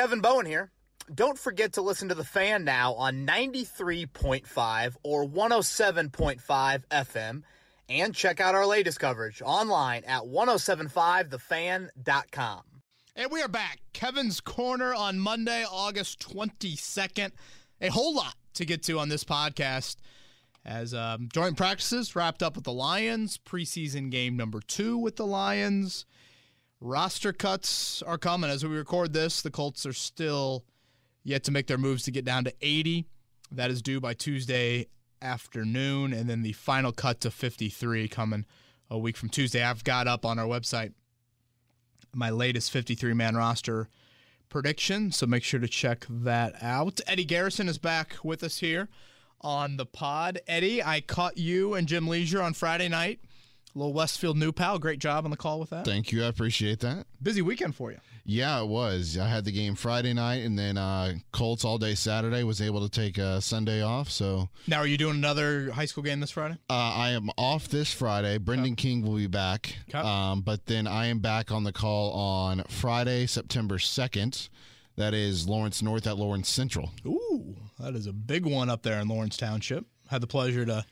Kevin Bowen here. Don't forget to listen to The Fan now on 93.5 or 107.5 FM and check out our latest coverage online at 1075thefan.com. And we are back. Kevin's Corner on Monday, August 22nd. A whole lot to get to on this podcast as um, joint practices wrapped up with the Lions, preseason game number two with the Lions. Roster cuts are coming as we record this. The Colts are still yet to make their moves to get down to 80. That is due by Tuesday afternoon. And then the final cut to 53 coming a week from Tuesday. I've got up on our website my latest 53 man roster prediction. So make sure to check that out. Eddie Garrison is back with us here on the pod. Eddie, I caught you and Jim Leisure on Friday night. Little Westfield New Pal. Great job on the call with that. Thank you. I appreciate that. Busy weekend for you. Yeah, it was. I had the game Friday night and then uh, Colts all day Saturday. Was able to take a Sunday off. So now, are you doing another high school game this Friday? Uh, I am off this Friday. Brendan okay. King will be back. Okay. Um, but then I am back on the call on Friday, September 2nd. That is Lawrence North at Lawrence Central. Ooh, that is a big one up there in Lawrence Township. Had the pleasure to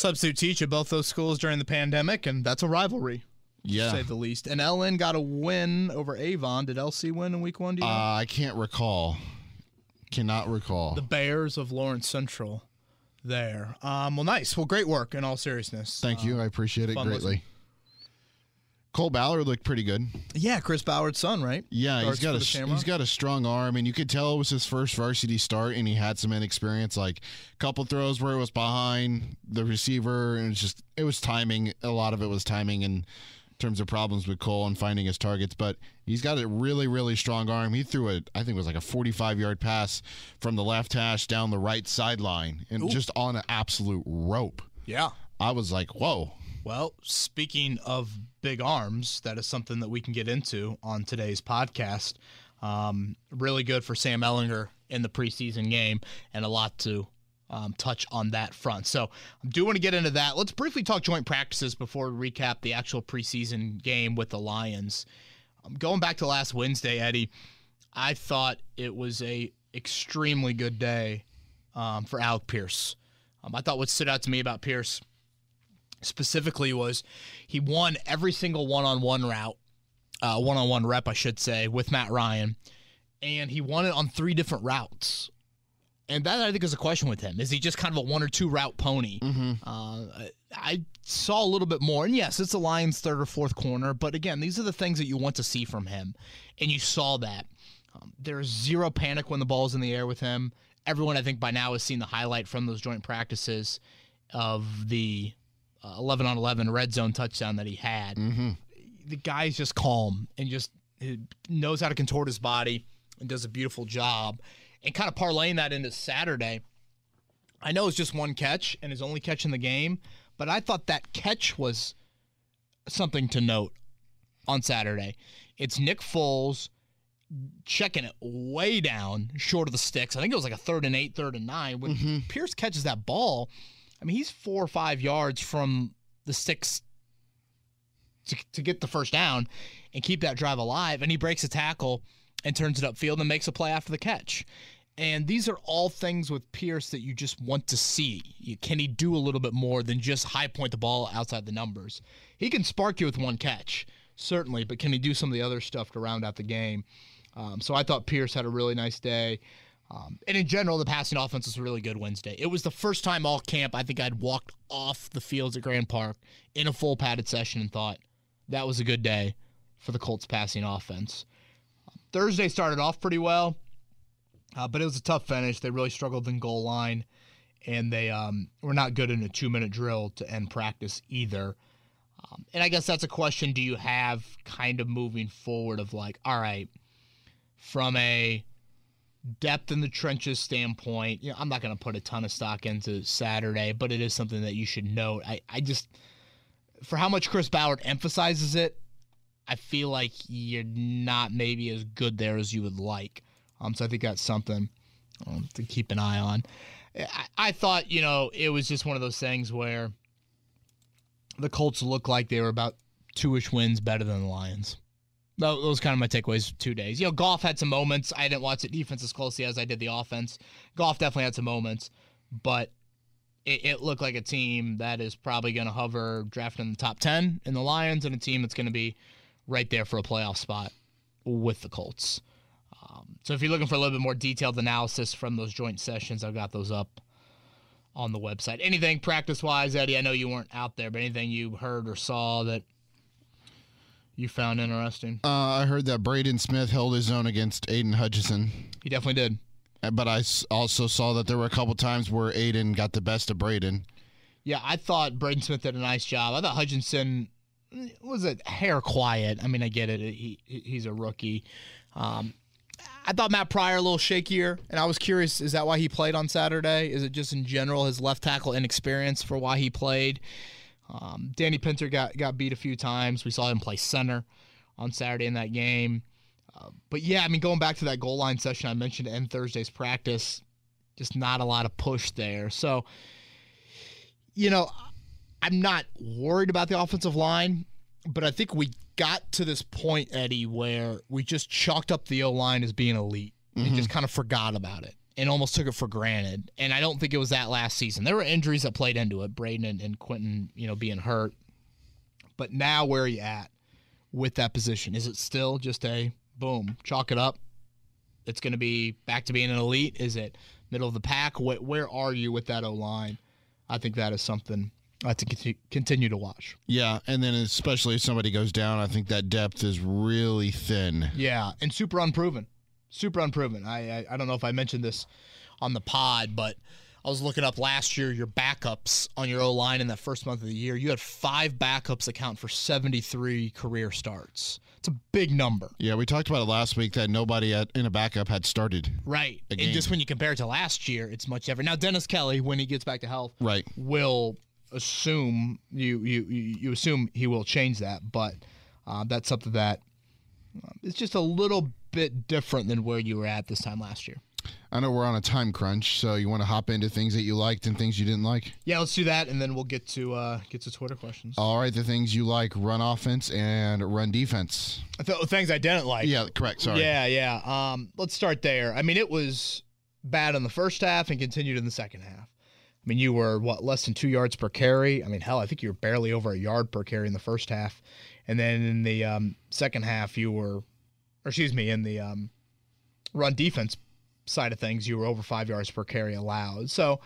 substitute teach at both those schools during the pandemic, and that's a rivalry. Yeah, To say the least. And LN got a win over Avon. Did LC win in week one? Do you know? uh, I can't recall. Cannot recall. The Bears of Lawrence Central. There. Um, well, nice. Well, great work. In all seriousness, thank you. I appreciate it greatly. Listening. Cole Ballard looked pretty good. Yeah, Chris Ballard's son, right? Yeah, Starts he's got a he's got a strong arm, and you could tell it was his first varsity start, and he had some inexperience. Like a couple throws where it was behind the receiver, and it's just it was timing. A lot of it was timing in terms of problems with Cole and finding his targets. But he's got a really really strong arm. He threw a I think it was like a 45 yard pass from the left hash down the right sideline, and Ooh. just on an absolute rope. Yeah, I was like, whoa. Well, speaking of big arms, that is something that we can get into on today's podcast. Um, really good for Sam Ehlinger in the preseason game, and a lot to um, touch on that front. So I do want to get into that. Let's briefly talk joint practices before we recap the actual preseason game with the Lions. Um, going back to last Wednesday, Eddie, I thought it was a extremely good day um, for Alec Pierce. Um, I thought what stood out to me about Pierce specifically was he won every single one-on-one route, uh, one-on-one rep, I should say, with Matt Ryan, and he won it on three different routes. And that I think is a question with him. Is he just kind of a one or two route pony? Mm-hmm. Uh, I saw a little bit more, and yes, it's a Lions third or fourth corner, but again, these are the things that you want to see from him, and you saw that. Um, there's zero panic when the ball's in the air with him. Everyone, I think, by now has seen the highlight from those joint practices of the uh, 11 on 11 red zone touchdown that he had. Mm-hmm. The guy's just calm and just knows how to contort his body and does a beautiful job. And kind of parlaying that into Saturday, I know it's just one catch and his only catch in the game, but I thought that catch was something to note on Saturday. It's Nick Foles checking it way down short of the sticks. I think it was like a third and eight, third and nine. When mm-hmm. Pierce catches that ball, I mean, he's four or five yards from the six to, to get the first down and keep that drive alive. And he breaks a tackle and turns it upfield and makes a play after the catch. And these are all things with Pierce that you just want to see. Can he do a little bit more than just high point the ball outside the numbers? He can spark you with one catch, certainly, but can he do some of the other stuff to round out the game? Um, so I thought Pierce had a really nice day. Um, and in general, the passing offense was really good Wednesday. It was the first time all camp I think I'd walked off the fields at Grand Park in a full padded session and thought that was a good day for the Colts passing offense. Thursday started off pretty well, uh, but it was a tough finish. They really struggled in goal line, and they um, were not good in a two minute drill to end practice either. Um, and I guess that's a question do you have kind of moving forward of like, all right, from a depth in the trenches standpoint, you know, I'm not going to put a ton of stock into Saturday, but it is something that you should note. I, I just, for how much Chris Ballard emphasizes it, I feel like you're not maybe as good there as you would like. Um, so I think that's something um, to keep an eye on. I, I thought, you know, it was just one of those things where the Colts looked like they were about two ish wins better than the Lions. Tho- Those kind of my takeaways. Two days. You know, golf had some moments. I didn't watch the defense as closely as I did the offense. Golf definitely had some moments, but it, it looked like a team that is probably going to hover drafting in the top ten in the Lions, and a team that's going to be right there for a playoff spot with the Colts. Um, so if you're looking for a little bit more detailed analysis from those joint sessions, I've got those up on the website. Anything practice wise, Eddie? I know you weren't out there, but anything you heard or saw that you found interesting? Uh, I heard that Braden Smith held his own against Aidan Hutchinson, He definitely did. Uh, but I also saw that there were a couple times where Aidan got the best of Braden. Yeah, I thought Braden Smith did a nice job. I thought Hutchinson was a hair quiet. I mean, I get it. He, he's a rookie. Um, I thought Matt Pryor a little shakier, and I was curious: is that why he played on Saturday? Is it just in general his left tackle inexperience for why he played? Um, Danny Pinter got got beat a few times. We saw him play center on Saturday in that game. Uh, but yeah, I mean, going back to that goal line session I mentioned end Thursday's practice, just not a lot of push there. So, you know, I'm not worried about the offensive line, but I think we got to this point, Eddie, where we just chalked up the O line as being elite and just kind of forgot about it and almost took it for granted. And I don't think it was that last season. There were injuries that played into it, Braden and, and Quenton, you know, being hurt. But now, where are you at with that position? Is it still just a boom, chalk it up? It's going to be back to being an elite. Is it middle of the pack? Where, where are you with that O line? I think that is something uh, to continue to watch. Yeah, and then especially if somebody goes down, I think that depth is really thin. Yeah, and super unproven, super unproven. I, I I don't know if I mentioned this on the pod, but I was looking up last year your backups on your O line in that first month of the year. You had five backups account for seventy three career starts. It's a big number, Yeah, we talked about it last week that nobody at, in a backup had started. right? And just when you compare it to last year, it's much different. Now Dennis Kelly, when he gets back to health, Right. will assume you you you you assume he will change that, but uh, that's something that uh, it's just a little bit different than where you were at this time last year. I know we're on a time crunch, so you want to hop into things that you liked and things you didn't like. Yeah, let's do that, and then we'll get to uh, get to Twitter questions. All right, the things you like: run offense and run defense. Th- things I didn't like. Yeah, correct. Sorry. Yeah, yeah. Um, let's start there. I mean, it was bad in the first half and continued in the second half. I mean, you were what less than two yards per carry. I mean, hell, I think you were barely over a yard per carry in the first half, and then in the um, second half, you were, or excuse me, in the um, run defense side of things, you were over five yards per carry allowed. So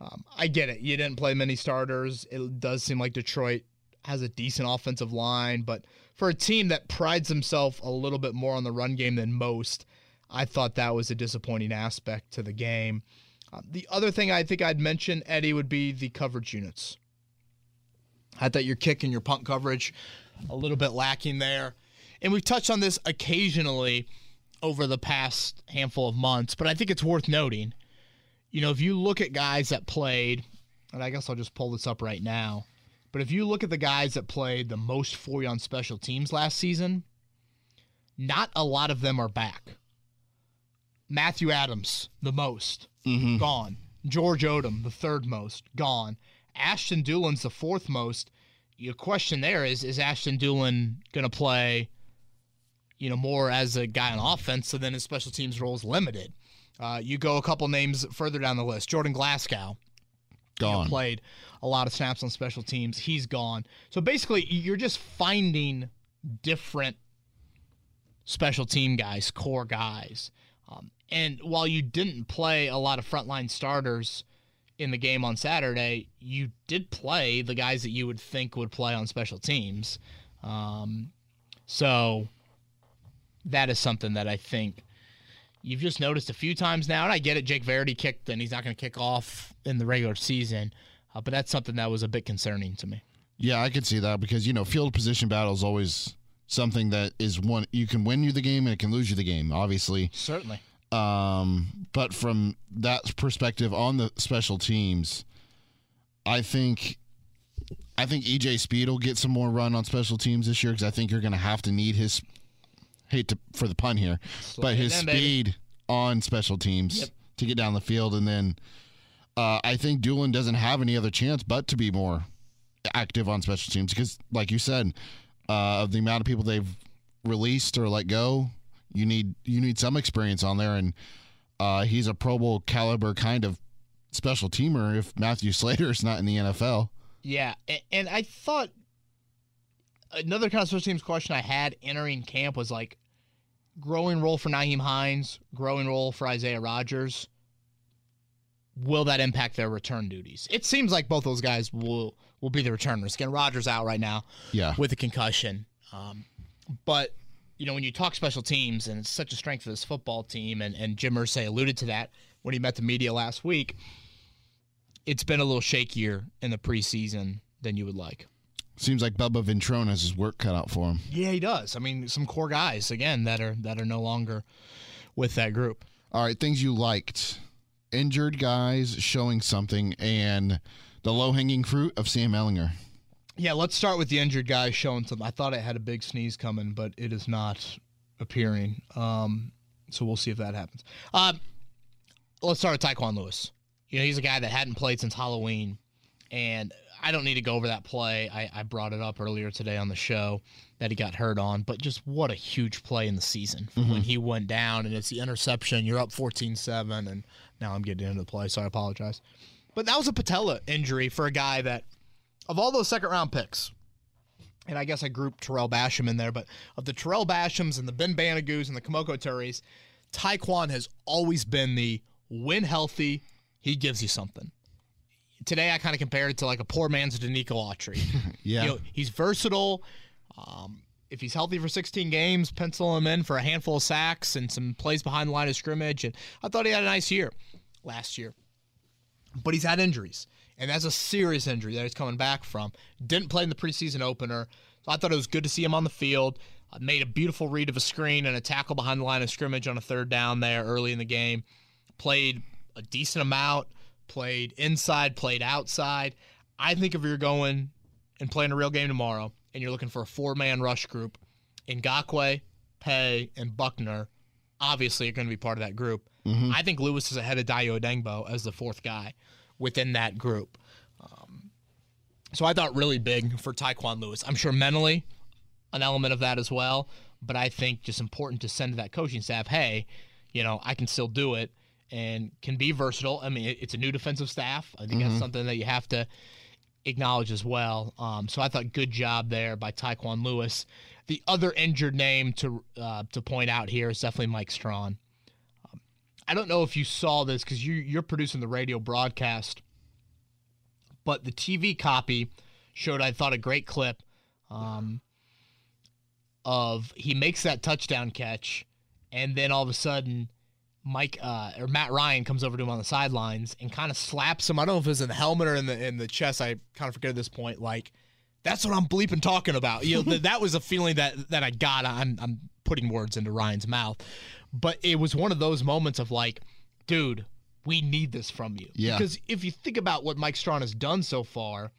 um, I get it. You didn't play many starters. It does seem like Detroit has a decent offensive line, but for a team that prides himself a little bit more on the run game than most, I thought that was a disappointing aspect to the game. Uh, the other thing I think I'd mention, Eddie, would be the coverage units. I thought your kick and your punt coverage a little bit lacking there. And we've touched on this occasionally over the past handful of months, but I think it's worth noting. You know, if you look at guys that played, and I guess I'll just pull this up right now, but if you look at the guys that played the most for you on special teams last season, not a lot of them are back. Matthew Adams, the most, Mhm. gone. George Odom, the third most, gone. Ashton Dulin's the fourth most. Your question there is: Is Ashton Dulin going to play, you know, more as a guy on offense, so then his special teams role is limited? Uh, you go a couple names further down the list. Jordan Glasgow, you know, Gone. played a lot of snaps on special teams. He's gone. So basically, you're just finding different special team guys, core guys. Um, and while you didn't play a lot of frontline starters in the game on Saturday, you did play the guys that you would think would play on special teams. Um, so that is something that I think you've just noticed a few times now. And I get it, Jake Verity kicked, and he's not going to kick off in the regular season. Uh, but that's something that was a bit concerning to me. Yeah, I could see that because you know field position battle is always something that is one you can win you the game and it can lose you the game. Obviously, Certainly. Um, but from that perspective on the special teams, I think I think EJ Speed will get some more run on special teams this year because I think you're going to have to need his hate to for the pun here, but it his baby. speed on special teams Yep. to get down the field, and then uh, I think Dulin doesn't have any other chance but to be more active on special teams because, like you said, uh, of the amount of people they've released or let go, you need you need some experience on there, and uh, he's a Pro Bowl caliber kind of special teamer. If Matthew Slater is not in the NFL, Yeah, and I thought another kind of special teams question I had entering camp was like growing role for Nyheim Hines, growing role for Isaiah Rodgers. Will that impact their return duties? It seems like both those guys will will be the returners. Again, Rodgers out right now yeah, with a concussion. Um, but you know, when you talk special teams, and it's such a strength of this football team, and, and Jim Irsay alluded to that when he met the media last week. It's been a little shakier in the preseason than you would like. Seems like Bubba Ventrone has his work cut out for him. Yeah, he does. I mean, some core guys again that are that are no longer with that group. All right, things you liked: injured guys showing something, and the low hanging fruit of Sam Ellinger. Yeah, let's start with the injured guy showing some. I thought it had a big sneeze coming, but it is not appearing. Um, so we'll see if that happens. Uh, let's start with Tyquan Lewis. You know, he's a guy that hadn't played since Halloween, and I don't need to go over that play. I, I brought it up earlier today on the show that he got hurt on, but just what a huge play in the season when mm-hmm. he went down and it's the interception. You're up 14 7, and now I'm getting into the play, so I apologize. But that was a patella injury for a guy that, of all those second round picks, and I guess I grouped Tarell Basham in there, but of the Tarell Bashams and the Ben Banogus and the Kemoko Turays, Tyquan has always been the win healthy, he gives you something. Today I kind of compared it to like a poor man's Denico Autry. Yeah, You know, he's versatile. Um, if he's healthy for 16 games, pencil him in for a handful of sacks and some plays behind the line of scrimmage. And I thought he had a nice year last year, but he's had injuries, and that's a serious injury that he's coming back from. Didn't play in the preseason opener, so I thought it was good to see him on the field. Uh, made a beautiful read of a screen and a tackle behind the line of scrimmage on a third down there early in the game. Played a decent amount. Played inside, played outside. I think if you're going and playing a real game tomorrow, and you're looking for a four-man rush group, Ngakoue, Paye, and Buckner, obviously are going to be part of that group. I think Lewis is ahead of Dayo Odeyingbo as the fourth guy within that group. Um, so I thought really big for Tyquan Lewis. I'm sure mentally an element of that as well, but I think just important to send to that coaching staff, hey, you know, I can still do it and can be versatile. I mean, it's a new defensive staff. I think that's something that you have to acknowledge as well. Um, so I thought good job there by Tyquan Lewis. The other injured name to uh, to point out here is definitely Mike Strachan. Um, I don't know if you saw this because you you're producing the radio broadcast, but the TV copy showed I thought a great clip um, of he makes that touchdown catch, and then all of a sudden. Mike uh, or Matt Ryan comes over to him on the sidelines and kind of slaps him. I don't know if it's in the helmet or in the in the chest. I kind of forget at this point. Like, that's what I'm bleeping talking about. You know, th- that was a feeling that that I got. I'm I'm putting words into Ryan's mouth, but it was one of those moments of like, dude, we need this from you. Yeah. Because if you think about what Mike Strachan has done so far,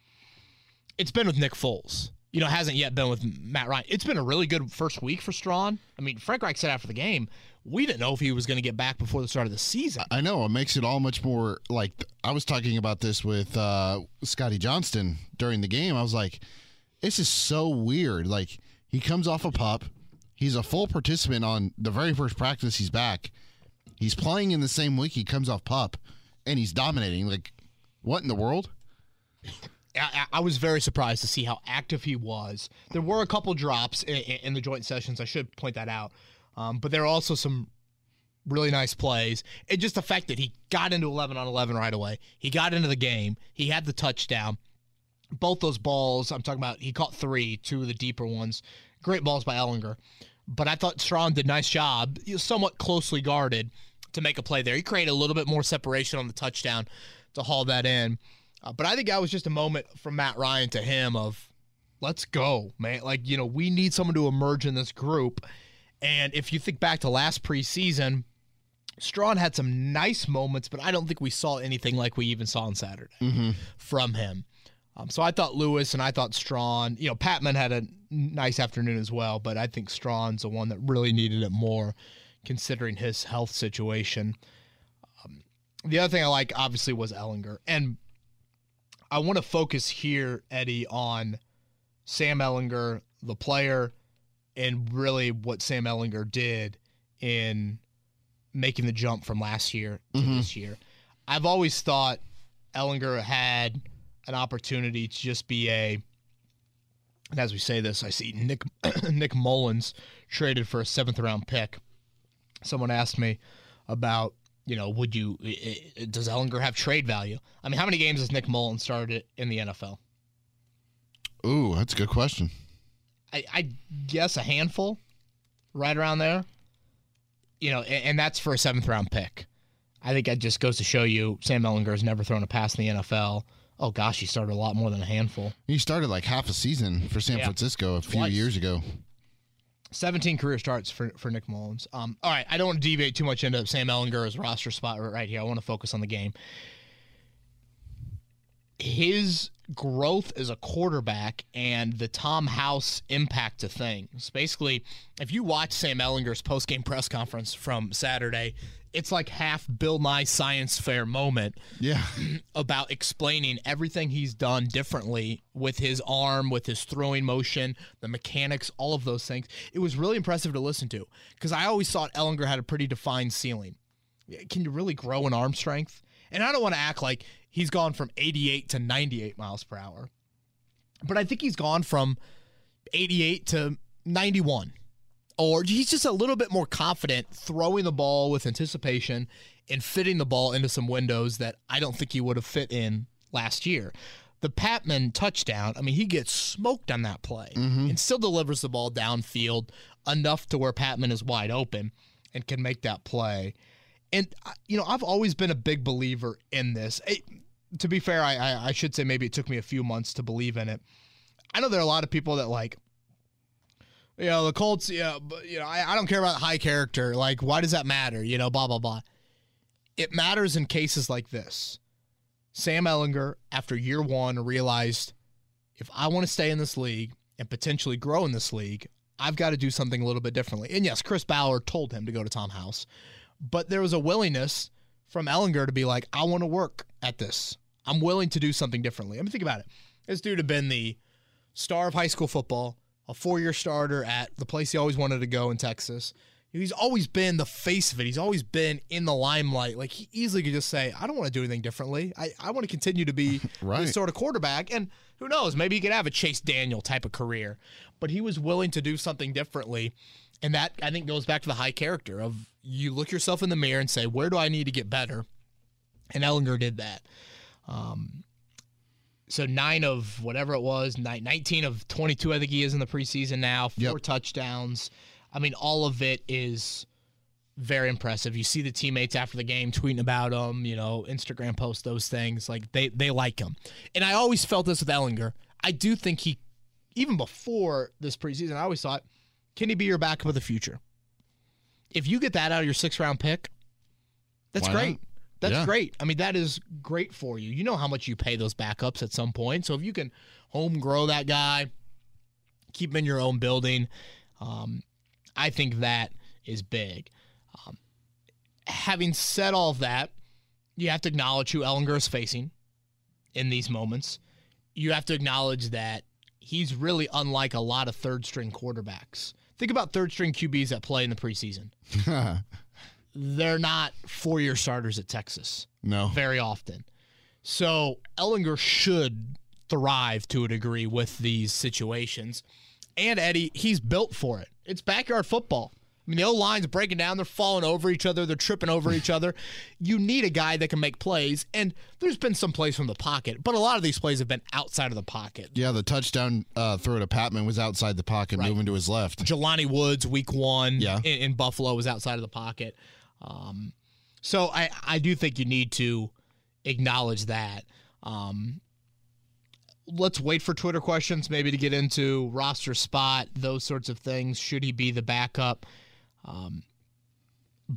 it's been with Nick Foles. You know, hasn't yet been with Matt Ryan. It's been a really good first week for Strachan. I mean, Frank Reich said after the game, we didn't know if he was going to get back before the start of the season. I know it makes it all much more like I was talking about this with uh, Scotty Johnston during the game. I was like, this is so weird. Like he comes off a pup, he's a full participant on the very first practice he's back. He's playing in the same week he comes off pup, and he's dominating. Like, what in the world? I, I was very surprised to see how active he was. There were a couple drops in, in the joint sessions. I should point that out. Um, but there are also some really nice plays. It just the fact that he got into 11 on 11 right away. He got into the game. He had the touchdown. Both those balls, I'm talking about, he caught three, two of the deeper ones. Great balls by Ehlinger. But I thought Strachan did a nice job, somewhat closely guarded to make a play there. He created a little bit more separation on the touchdown to haul that in. Uh, but I think that was just a moment from Matt Ryan to him of, let's go, man. Like, you know, we need someone to emerge in this group. And if you think back to last preseason, Strachan had some nice moments, but I don't think we saw anything like we even saw on Saturday from him. Um, so I thought Lewis and I thought Strachan, you know, Patmon had a nice afternoon as well, but I think Strachan's the one that really needed it more considering his health situation. Um, the other thing I like, obviously, was Ehlinger. And I want to focus here, Eddie, on Sam Ehlinger, the player, and really what Sam Ehlinger did in making the jump from last year to mm-hmm. this year. I've always thought Ehlinger had an opportunity to just be a and as we say this, I see Nick Nick Mullens traded for a seventh round pick. Someone asked me about, you know, would you does Ehlinger have trade value? I mean, how many games has Nick Mullens started in the NFL? Ooh, that's a good question. I, I guess a handful, right around there. You know, and, and that's for a seventh round pick. I think that just goes to show you Sam Ehlinger has never thrown a pass in the NFL. Oh gosh, he started a lot more than a handful. He started like half a season for San Yeah. Francisco a few Twice. years ago. 17 career starts for, for Nick Mullens. Um, all right, I don't want to deviate too much into Sam Ehlinger's roster spot right here. I want to focus on the game. His growth as a quarterback and the Tom House impact to things. Basically, if you watch Sam Ehlinger's post-game press conference from Saturday, it's like half Bill Nye Science Fair moment Yeah. about explaining everything he's done differently with his arm, with his throwing motion, the mechanics, all of those things. It was really impressive to listen to because I always thought Ehlinger had a pretty defined ceiling. Can you really grow an arm strength? And I don't want to act like he's gone from 88 to 98 miles per hour, but I think he's gone from 88 to 91 or he's just a little bit more confident throwing the ball with anticipation and fitting the ball into some windows that I don't think he would have fit in last year. The Patmon touchdown, I mean, he gets smoked on that play and still delivers the ball downfield enough to where Patmon is wide open and can make that play. And, uh, you know, I've always been a big believer in this. Eh, to be fair, I, I, I should say maybe it took me a few months to believe in it. I know there are a lot of people that like, you know, the Colts, yeah, but you know, I, I don't care about high character. Like, why does that matter? You know, blah blah blah. It matters in cases like this. Sam Ehlinger, after year one, realized if I want to stay in this league and potentially grow in this league, I've got to do something a little bit differently. And yes, Chris Bauer told him to go to Tom House, but there was a willingness from Ehlinger to be like, I want to work at this. I'm willing to do something differently. I mean, think about it. This dude had been the star of high school football, a four year starter at the place he always wanted to go in Texas. He's always been the face of it. He's always been in the limelight. Like he easily could just say, I don't want to do anything differently. I, I want to continue to be Right. this sort of quarterback. And who knows, maybe he could have a Chase Daniel type of career. But he was willing to do something differently. And that I think goes back to the high character of you look yourself in the mirror and say, Where do I need to get better? And Ehlinger did that. Um, so nine of whatever it was, nine, 19 of 22, I think he is in the preseason now, four Yep. touchdowns. I mean, all of it is very impressive. You see the teammates after the game tweeting about him, you know, Instagram posts, those things. Like they, they like him. And I always felt this with Ehlinger. I do think he, even before this preseason, I always thought, can he be your backup of the future? If you get that out of your six round pick, that's Why not? That's Yeah. great. I mean, that is great for you. You know how much you pay those backups at some point. So if you can home grow that guy, keep him in your own building, um, I think that is big. Um, having said all of that, you have to acknowledge who Ehlinger is facing in these moments. You have to acknowledge that he's really unlike a lot of third string quarterbacks. Think about third string QBs that play in the preseason. They're not four year starters at Texas no. very often. So Ehlinger should thrive to a degree with these situations. And Eddie, he's built for it. It's backyard football. I mean, the old line's breaking down. They're falling over each other. They're tripping over each other. You need a guy that can make plays. And there's been some plays from the pocket, but a lot of these plays have been outside of the pocket. Yeah, the touchdown uh, throw to Patmon was outside the pocket, Right. moving to his left. Jelani Woods, week one Yeah. in, in Buffalo, was outside of the pocket. Um, so I, I do think you need to acknowledge that. Um, let's wait for Twitter questions, maybe to get into roster spot, those sorts of things. Should he be the backup? Um,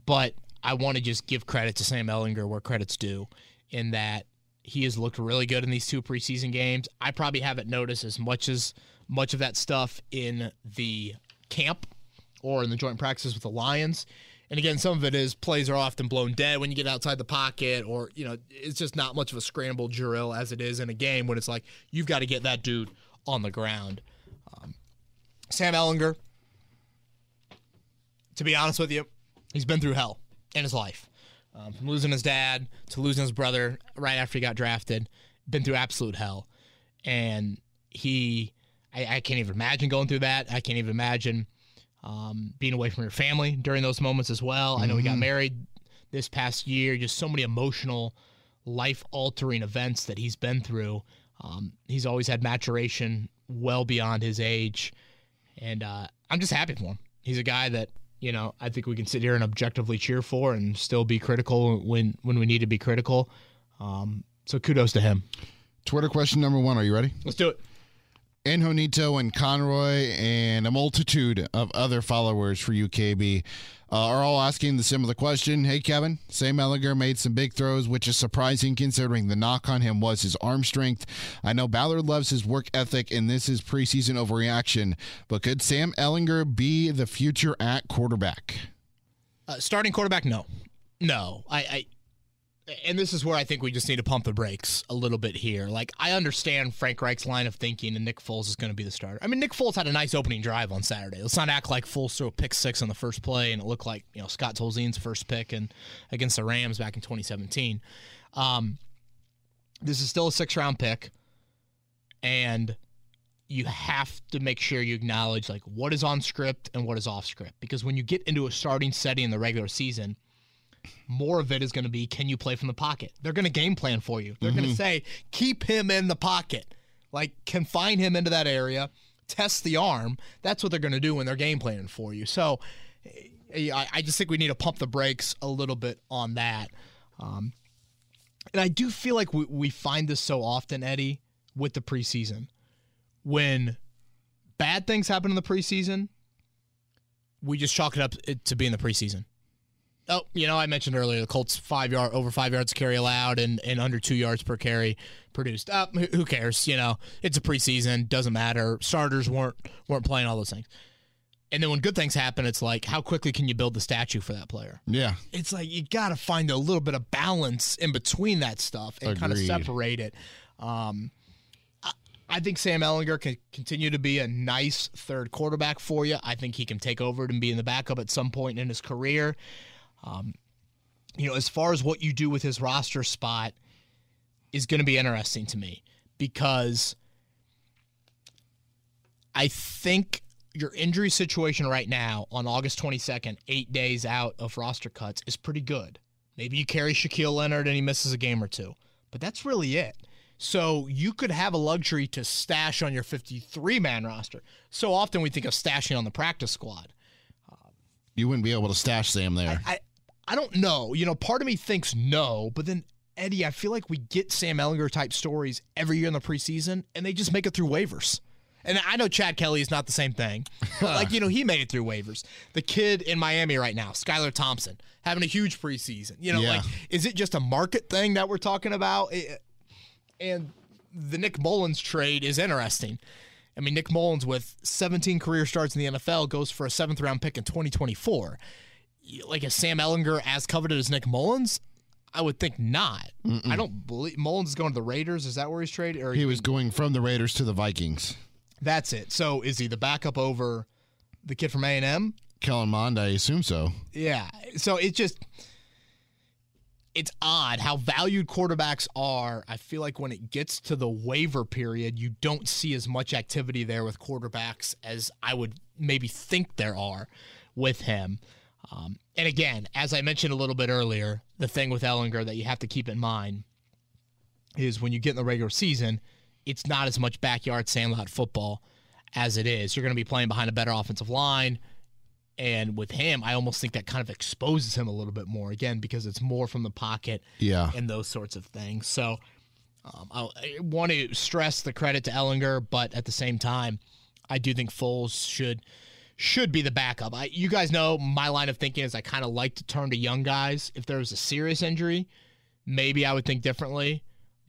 but I want to just give credit to Sam Ehlinger where credit's due in that he has looked really good in these two preseason games. I probably haven't noticed as much as much of that stuff in the camp or in the joint practices with the Lions. And again, some of it is plays are often blown dead when you get outside the pocket, or you know, it's just not much of a scramble drill as it is in a game when it's like you've got to get that dude on the ground. Um, Sam Ehlinger, to be honest with you, he's been through hell in his life. Um, from losing his dad to losing his brother right after he got drafted, been through absolute hell. And he, I, I can't even imagine going through that. I can't even imagine um, being away from your family during those moments as well. I know he got married this past year, just so many emotional, life altering events that he's been through. Um, he's always had maturation well beyond his age. And uh, I'm just happy for him. He's a guy that, you know, I think we can sit here and objectively cheer for and still be critical when, when we need to be critical. Um, so kudos to him. Twitter question number one. Are you ready? Let's do it. Anjonito and Conroy and a multitude of other followers for UKB uh, are all asking the similar question. Hey, Kevin, Sam Ehlinger made some big throws, which is surprising considering the knock on him was his arm strength. I know Ballard loves his work ethic, and this is preseason overreaction, but could Sam Ehlinger be the future at quarterback? Uh, starting quarterback, no, no. I, I, and this is where I think we just need to pump the brakes a little bit here. Like I understand Frank Reich's line of thinking, and Nick Foles is going to be the starter. I mean, Nick Foles had a nice opening drive on Saturday. Let's not act like Foles threw a pick six on the first play, and it looked like you know Scott Tolzien's first pick and against the Rams back in 2017. Um, this is still a six round pick, and you have to make sure you acknowledge like what is on script and what is off script because when you get into a starting setting in the regular season more of it is going to be can you play from the pocket? They're going to game plan for you. They're going to say keep him in the pocket. Like confine him into that area test the arm. That's what they're going to do when they're game planning for you. So eh, I, I just think we need to pump the brakes a little bit on that. Um, and i do feel like we, we find this so often eddie with the preseason. When bad things happen in the preseason, we just chalk it up to being the preseason. Oh, you know, I mentioned earlier the Colts five yard over five yards carry allowed and, and under two yards per carry produced. Uh, who cares? You know, it's a preseason, doesn't matter. Starters weren't weren't playing all those things. And then when good things happen, it's like how quickly can you build the statue for that player? Yeah. It's like you got to find a little bit of balance in between that stuff and kind of separate it. Um, I think Sam Ehlinger can continue to be a nice third quarterback for you. I think he can take over and be in the backup at some point in his career. Um, you know, as far as what you do with his roster spot is going to be interesting to me because I think your injury situation right now on August 22nd, eight days out of roster cuts, is pretty good. Maybe you carry Shaquille Leonard and he misses a game or two, but that's really it. So you could have a luxury to stash on your 53 man roster. So often we think of stashing on the practice squad. You wouldn't be able to stash Sam there. I, I don't know. You know, part of me thinks no, but then Eddie, I feel like we get Sam Ehlinger type stories every year in the preseason, and they just make it through waivers. And I know Chad Kelly is not the same thing. But like, you know, he made it through waivers. The kid in Miami right now, Skylar Thompson, having a huge preseason. You know, Yeah. like, is it just a market thing that we're talking about? And the Nick Mullens trade is interesting. I mean, Nick Mullens with 17 career starts in the NFL goes for a seventh round pick in 2024. Like, is Sam Ehlinger as coveted as Nick Mullens? I would think not. I don't believe Mullens is going to the Raiders. Is that where he's traded? Or he was going from the Raiders to the Vikings. That's it. So is he the backup over the kid from A and M? Kellen Mond, I assume so. Yeah. So it just it's odd how valued quarterbacks are. I feel like when it gets to the waiver period, you don't see as much activity there with quarterbacks as I would maybe think there are with him. Um, and again, as I mentioned a little bit earlier, the thing with Ehlinger that you have to keep in mind is when you get in the regular season, it's not as much backyard sandlot football as it is. You're going to be playing behind a better offensive line. And with him, I almost think that kind of exposes him a little bit more again because it's more from the pocket Yeah. and those sorts of things. So um, I, I want to stress the credit to Ehlinger, but at the same time, I do think Foles should should be the backup. I, you guys know my line of thinking is I kind of like to turn to young guys. If there was a serious injury, maybe I would think differently.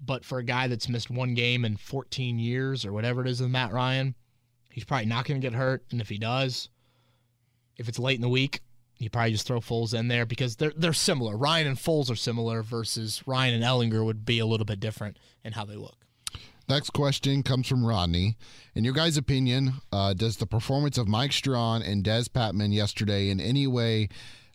But for a guy that's missed one game in 14 years or whatever it is with Matt Ryan, he's probably not going to get hurt. And if he does, if it's late in the week, you probably just throw Foles in there because they're they're similar. Ryan and Foles are similar versus Ryan and Ehlinger would be a little bit different in how they look. Next question comes from Rodney. In your guys' opinion, uh, does the performance of Mike Strachan and Dez Patmon yesterday in any way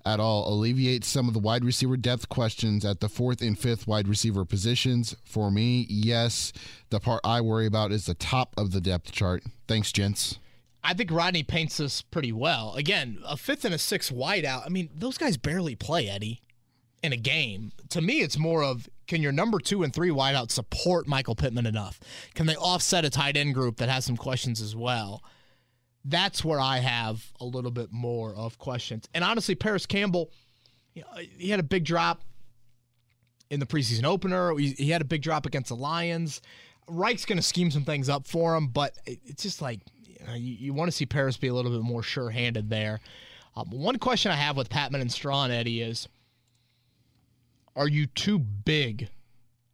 at all alleviate some of the wide receiver depth questions at the fourth and fifth wide receiver positions? For me, yes. The part I worry about is the top of the depth chart. Thanks, gents. I think Rodney paints this pretty well. Again, a fifth and a sixth wideout. I mean, those guys barely play, Eddie, in a game. To me, it's more of can your number two and three wideout support Michael Pittman enough? Can they offset a tight end group that has some questions as well? That's where I have a little bit more of questions. And honestly, Parris Campbell, he had a big drop in the preseason opener. He, had a big drop against the Lions. Reich's going to scheme some things up for him, but it's just like you, know, you, you want to see Parris be a little bit more sure-handed there. Um, one question I have with Patmon and Strachan, Eddie, is are you too big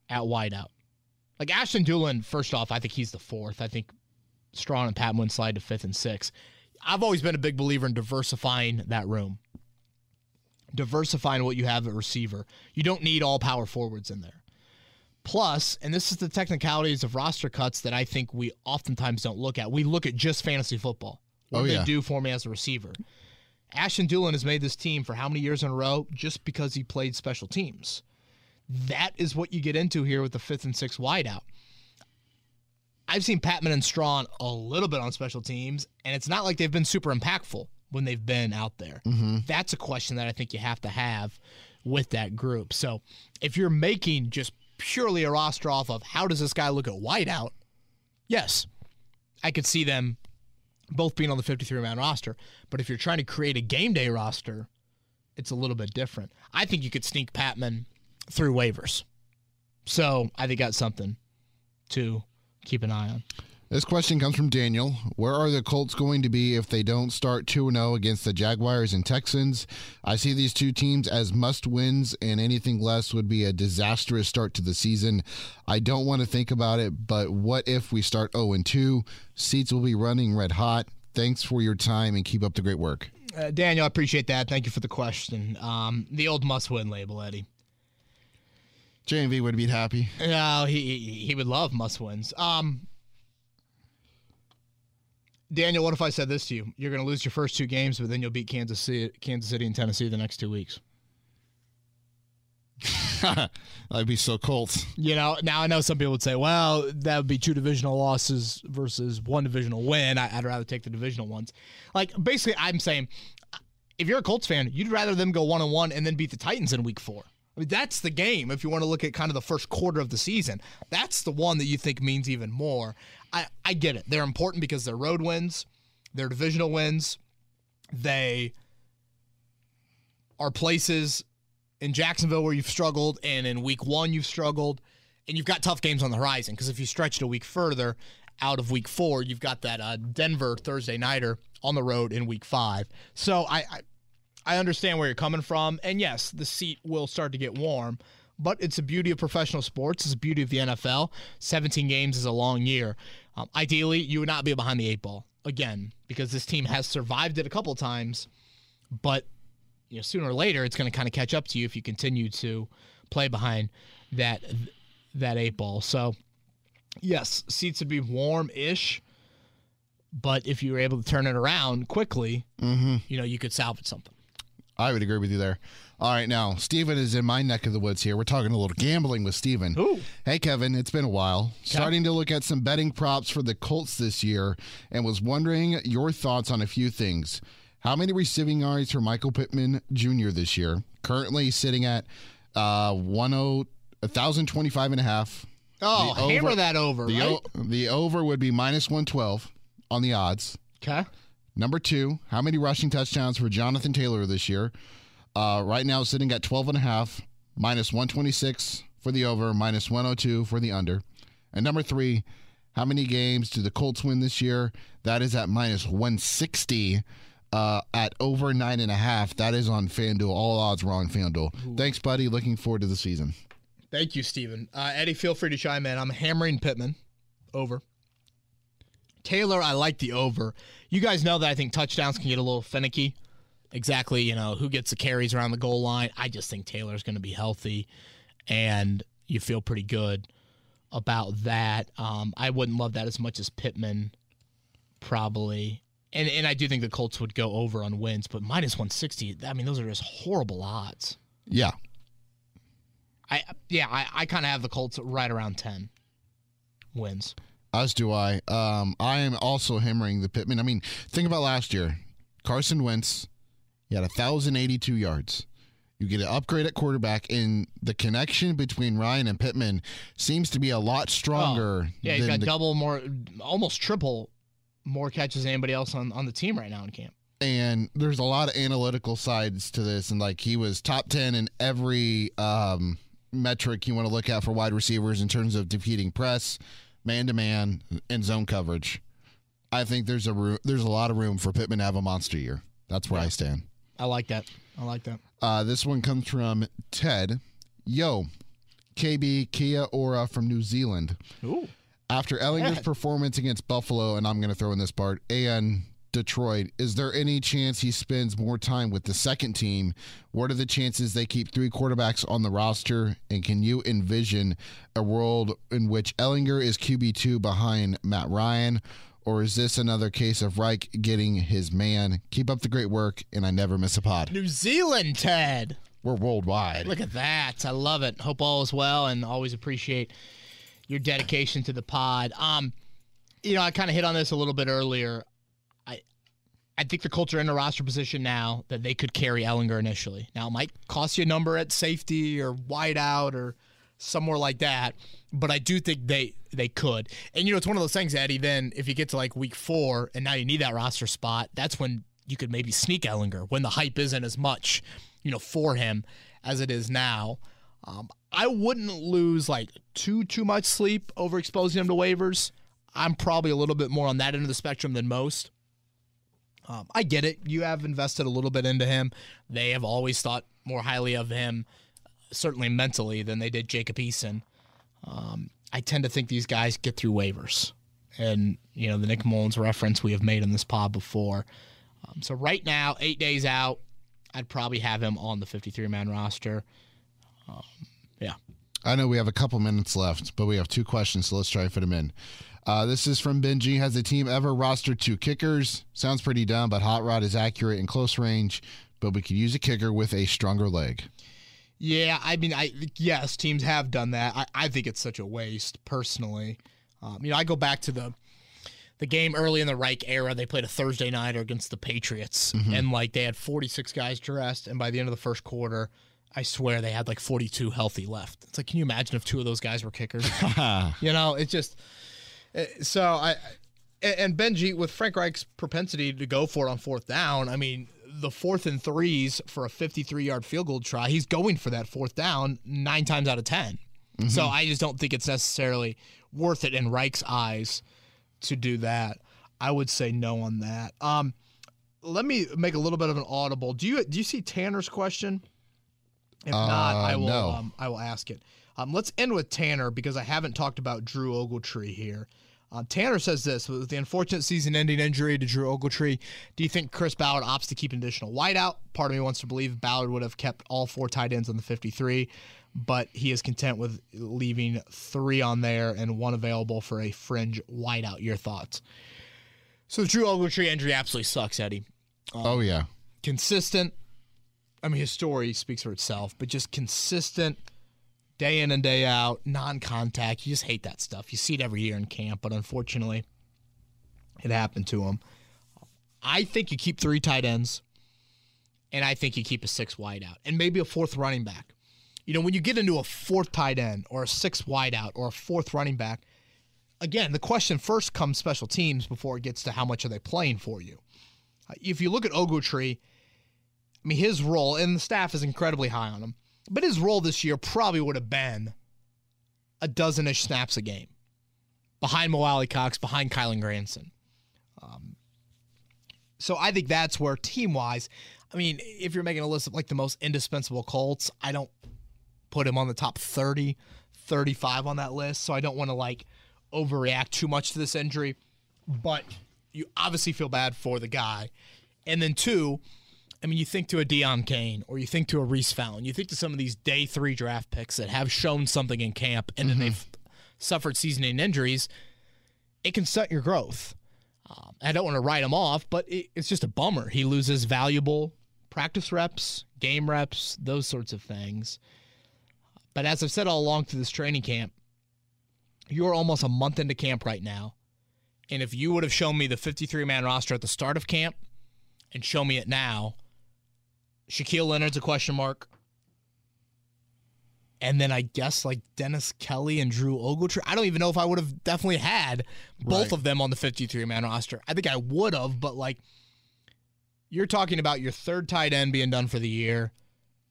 at wideout? Like Ashton Dulin, first off, I think he's the fourth. I think Strachan and Patmon slide to fifth and sixth. I've always been a big believer in diversifying that room, diversifying what you have at receiver. You don't need all power forwards in there. Plus, and this is the technicalities of roster cuts that I think we oftentimes don't look at. We look at just fantasy football. What Oh, yeah. they do for me as a receiver? Ashton Dulin has made this team for how many years in a row just because he played special teams. That is what you get into here with the fifth and sixth wideout. I've seen Patmon and Strachan a little bit on special teams, and it's not like they've been super impactful when they've been out there. Mm-hmm. That's a question that I think you have to have with that group. So if you're making just purely a roster off of how does this guy look at wideout, yes, I could see them both being on the 53 man roster. But if you're trying to create a game day roster, it's a little bit different. I think you could sneak Patmon through waivers. So I think that's something to keep an eye on. This question comes from Daniel. Where are the Colts going to be if they don't start 2 0 against the Jaguars and Texans? I see these two teams as must wins, and anything less would be a disastrous start to the season. I don't want to think about it, but what if we start 0 2? Seats will be running red hot. Thanks for your time and keep up the great work. Uh, Daniel, I appreciate that. Thank you for the question. Um, the old must win label, Eddie. JMV would be happy. No, he he he would love must wins. Um, Daniel, what if I said this to you? You're going to lose your first two games, but then you'll beat Kansas City, Kansas City, and Tennessee the next two weeks. I'd be so Colts. You know, now I know some people would say, well, that would be two divisional losses versus one divisional win. I, I'd rather take the divisional ones. Like, basically, I'm saying if you're a Colts fan, you'd rather them go one on one and then beat the Titans in week four. I mean, that's the game if you want to look at kind of the first quarter of the season. That's the one that you think means even more. I, I get it. They're important because they're road wins, they're divisional wins, they are places in Jacksonville where you've struggled, and in week one you've struggled, and you've got tough games on the horizon. Because if you stretch it a week further out of week four, you've got that uh, Denver Thursday nighter on the road in week five. So I, I I understand where you're coming from, and yes, the seat will start to get warm. But it's the beauty of professional sports. It's the beauty of the NFL. 17 games is a long year. Um, ideally, you would not be behind the eight ball again because this team has survived it a couple times, but you know sooner or later it's going to kind of catch up to you if you continue to play behind that that eight ball. So yes, seats would be warm-ish, but if you were able to turn it around quickly, you know you could salvage something. I would agree with you there. All right, now Steven is in my neck of the woods here. We're talking a little gambling with Steven. Ooh. Hey Kevin, it's been a while. Starting to look at some betting props for the Colts this year and was wondering your thoughts on a few things. How many receiving yards for Michael Pittman Jr. this year? Currently sitting at uh 10 1025 and a half. Oh, The hammer over- that over, The, right? o- the over would be minus 112 on the odds. okay. Number two, how many rushing touchdowns for Jonathan Taylor this year? Uh, right now, sitting at 12 and a half, minus 126 for the over, minus 102 for the under. And number three, how many games do the Colts win this year? That is at minus 160 uh, at over nine and a half. That is on FanDuel. All odds were on FanDuel. Thanks, buddy. Looking forward to the season. Thank you, Steven. Uh, Eddie, feel free to chime in. I'm hammering Pittman over. Taylor, I like the over. You guys know that I think touchdowns can get a little finicky. Exactly, you know, who gets the carries around the goal line. I just think Taylor's going to be healthy, and you feel pretty good about that. Um, I wouldn't love that as much as Pittman, probably. And and I do think the Colts would go over on wins, but minus one sixty. I mean, those are just horrible odds. Yeah. I yeah, I, I kind of have the Colts right around ten wins. As do I. Um, I am also hammering the Pittman. I mean, think about last year. Carson Wentz, he had 1,082 yards. You get an upgrade at quarterback, and the connection between Ryan and Pittman seems to be a lot stronger. Oh, yeah, he's got the- double more, almost triple more catches than anybody else on, on the team right now in camp. and there's a lot of analytical sides to this and like he was top 10 in every um, metric you want to look at for wide receivers in terms of defeating press man to man and zone coverage i think there's a room, there's a lot of room for pittman to have a monster year that's where i stand I like that. I like that. uh, this one comes from ted yo kb kia ora from new zealand Ooh. after Ehlinger's Yeah. performance against Buffalo, and I'm going to throw in this part, and Detroit, is there any chance he spends more time with the second team? What are the chances they keep three quarterbacks on the roster? And can you envision a world in which Ehlinger is QB2 behind Matt Ryan? Or is this another case of Reich getting his man? Keep up the great work, and I never miss a pod. New Zealand, Ted. We're worldwide. Look at that. I love it. Hope all is well and always appreciate your dedication to the pod. Um, you know, I kind of hit on this a little bit earlier. I I think the Colts are in a roster position now that they could carry Ehlinger initially. Now it might cost you a number at safety or wide out or somewhere like that, but I do think they they could. And you know, it's one of those things, Eddie. Then if you get to like week four and now you need that roster spot, that's when you could maybe sneak Ehlinger when the hype isn't as much, you know, for him as it is now. Um, I wouldn't lose like too too much sleep over exposing him to waivers. I'm probably a little bit more on that end of the spectrum than most. Um, I get it. You have invested a little bit into him. They have always thought more highly of him, certainly mentally, than they did Jacob Eason. Um, I tend to think these guys get through waivers. And, you know, the Nick Mullens reference we have made in this pod before. Um, so right now, eight days out, I'd probably have him on the 53 man roster. Um, yeah. I know we have a couple minutes left, but we have two questions, so let's try to fit them in. Uh, this is from Benji. Has the team ever rostered two kickers? Sounds pretty dumb, but Hot Rod is accurate in close range, but we could use a kicker with a stronger leg. Yeah, I mean, I yes, teams have done that. I, I think it's such a waste, personally. Um, you know, I go back to the the game early in the Reich era. They played a Thursday nighter against the Patriots, and like they had 46 guys dressed, and by the end of the first quarter, I swear they had like 42 healthy left. It's like, can you imagine if two of those guys were kickers? you know, it's just uh, so I and- and Benji with Frank Reich's propensity to go for it on fourth down. I mean, the fourth and threes for a 53 yard field goal try, he's going for that fourth down nine times out of 10. So I just don't think it's necessarily worth it in Reich's eyes to do that. I would say no on that. Um, let me make a little bit of an audible. Do you do you see Tanner's question? If not, Uh, I will no. um, I will ask it. Um, let's end with Tanner because I haven't talked about Drew Ogletree here. Uh, Tanner says this with the unfortunate season-ending injury to Drew Ogletree. Do you think Chris Ballard opts to keep an additional wideout? Part of me wants to believe Ballard would have kept all four tight ends on the 53, but he is content with leaving three on there and one available for a fringe wideout. Your thoughts? So the Drew Ogletree injury absolutely sucks, Eddie Oh, yeah. consistent. I mean, his story speaks for itself, but just consistent, day in and day out, non-contact. You just hate that stuff. You see it every year in camp, but unfortunately, it happened to him. I think you keep three tight ends, and I think you keep a six wide out, and maybe a fourth running back. You know, when you get into a fourth tight end or a six wide out or a fourth running back, again, the question first comes special teams before it gets to how much are they playing for you. If you look at Ogletree, I mean, his role, and the staff is incredibly high on him, but his role this year probably would have been a dozen-ish snaps a game behind Mo Cox, behind Kylen Granson. Um, so I think that's where team-wise, I mean, if you're making a list of like the most indispensable Colts, I don't put him on the top 30, 35 on that list. So I don't want to like overreact too much to this injury, but you obviously feel bad for the guy. And then two, I mean, you think to a Deon Cain or you think to a Reese Fallon, you think to some of these day three draft picks that have shown something in camp and then they've suffered season ending injuries, it can stunt your growth. Um, I don't want to write him off, but it, it's just a bummer. He loses valuable practice reps, game reps, those sorts of things. But as I've said all along through this training camp, you're almost a month into camp right now. And if you would have shown me the 53 man roster at the start of camp and show me it now, Shaquille Leonard's a question mark. And then I guess like Dennis Kelly and Drew Ogletree. I don't even know if I would have definitely had both Right. of them on the 53 man roster. I think I would have, but like you're talking about your third tight end being done for the year,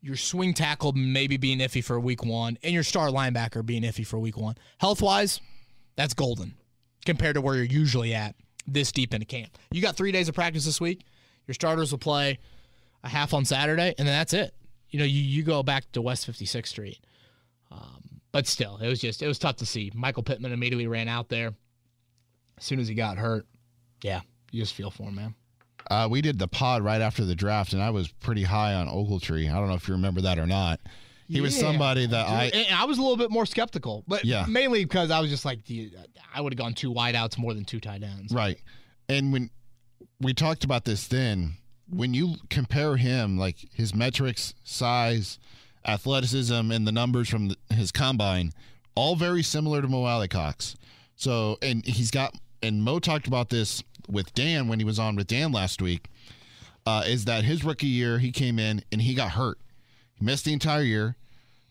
your swing tackle maybe being iffy for week one, and your star linebacker being iffy for week one. Health wise, that's golden compared to where you're usually at this deep into camp. You got three days of practice this week. Your starters will play a half on Saturday, and then that's it. You know, you, you go back to West 56th Street. Um, but still, it was just, it was tough to see. Michael Pittman immediately ran out there as soon as he got hurt. Yeah, you just feel for him, man. Uh, we did the pod right after the draft, and I was pretty high on Ogletree. I don't know if you remember that or not. He was somebody that I and I was a little bit more skeptical, but Yeah. mainly because I was just like, I would have gone two wideouts more than two tight ends. Right. And when we talked about this then, when you compare him, like his metrics, size, athleticism, and the numbers from the, his combine, all very similar to Mo Alie-Cox. So, and he's got, and Mo talked about this with Dan when he was on with Dan last week, uh, is that his rookie year, he came in and he got hurt. He missed the entire year.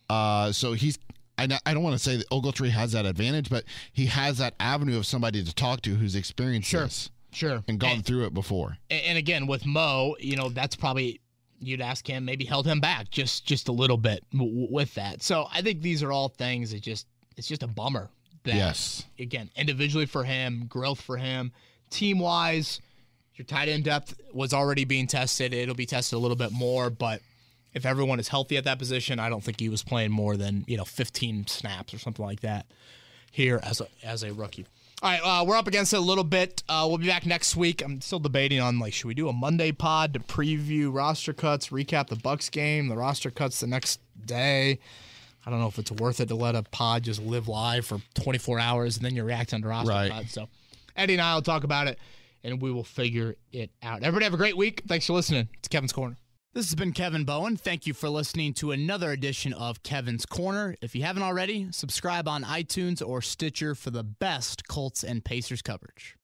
Uh, so he's, I, don't want to say that Ogletree has that advantage, but he has that avenue of somebody to talk to who's experienced Sure. this Sure. and gone through it before. And, and again, with Mo, you know, that's probably you'd ask him maybe held him back just just a little bit w- with that. So I think these are all things that just it's just a bummer. That, Yes. Again, individually for him, growth for him, team wise, your tight end depth was already being tested. It'll be tested a little bit more, but if everyone is healthy at that position, I don't think he was playing more than you know 15 snaps or something like that here as a as a rookie. All right, uh, we're up against it a little bit. Uh, we'll be back next week. I'm still debating on like, should we do a Monday pod to preview roster cuts, recap the Bucs game, the roster cuts the next day. I don't know if it's worth it to let a pod just live live for 24 hours and then you react on the roster Right. cuts. So Eddie and I will talk about it and we will figure it out. Everybody have a great week. Thanks for listening. It's Kevin's Corner. This has been Kevin Bowen. Thank you for listening to another edition of Kevin's Corner. If you haven't already, subscribe on iTunes or Stitcher for the best Colts and Pacers coverage.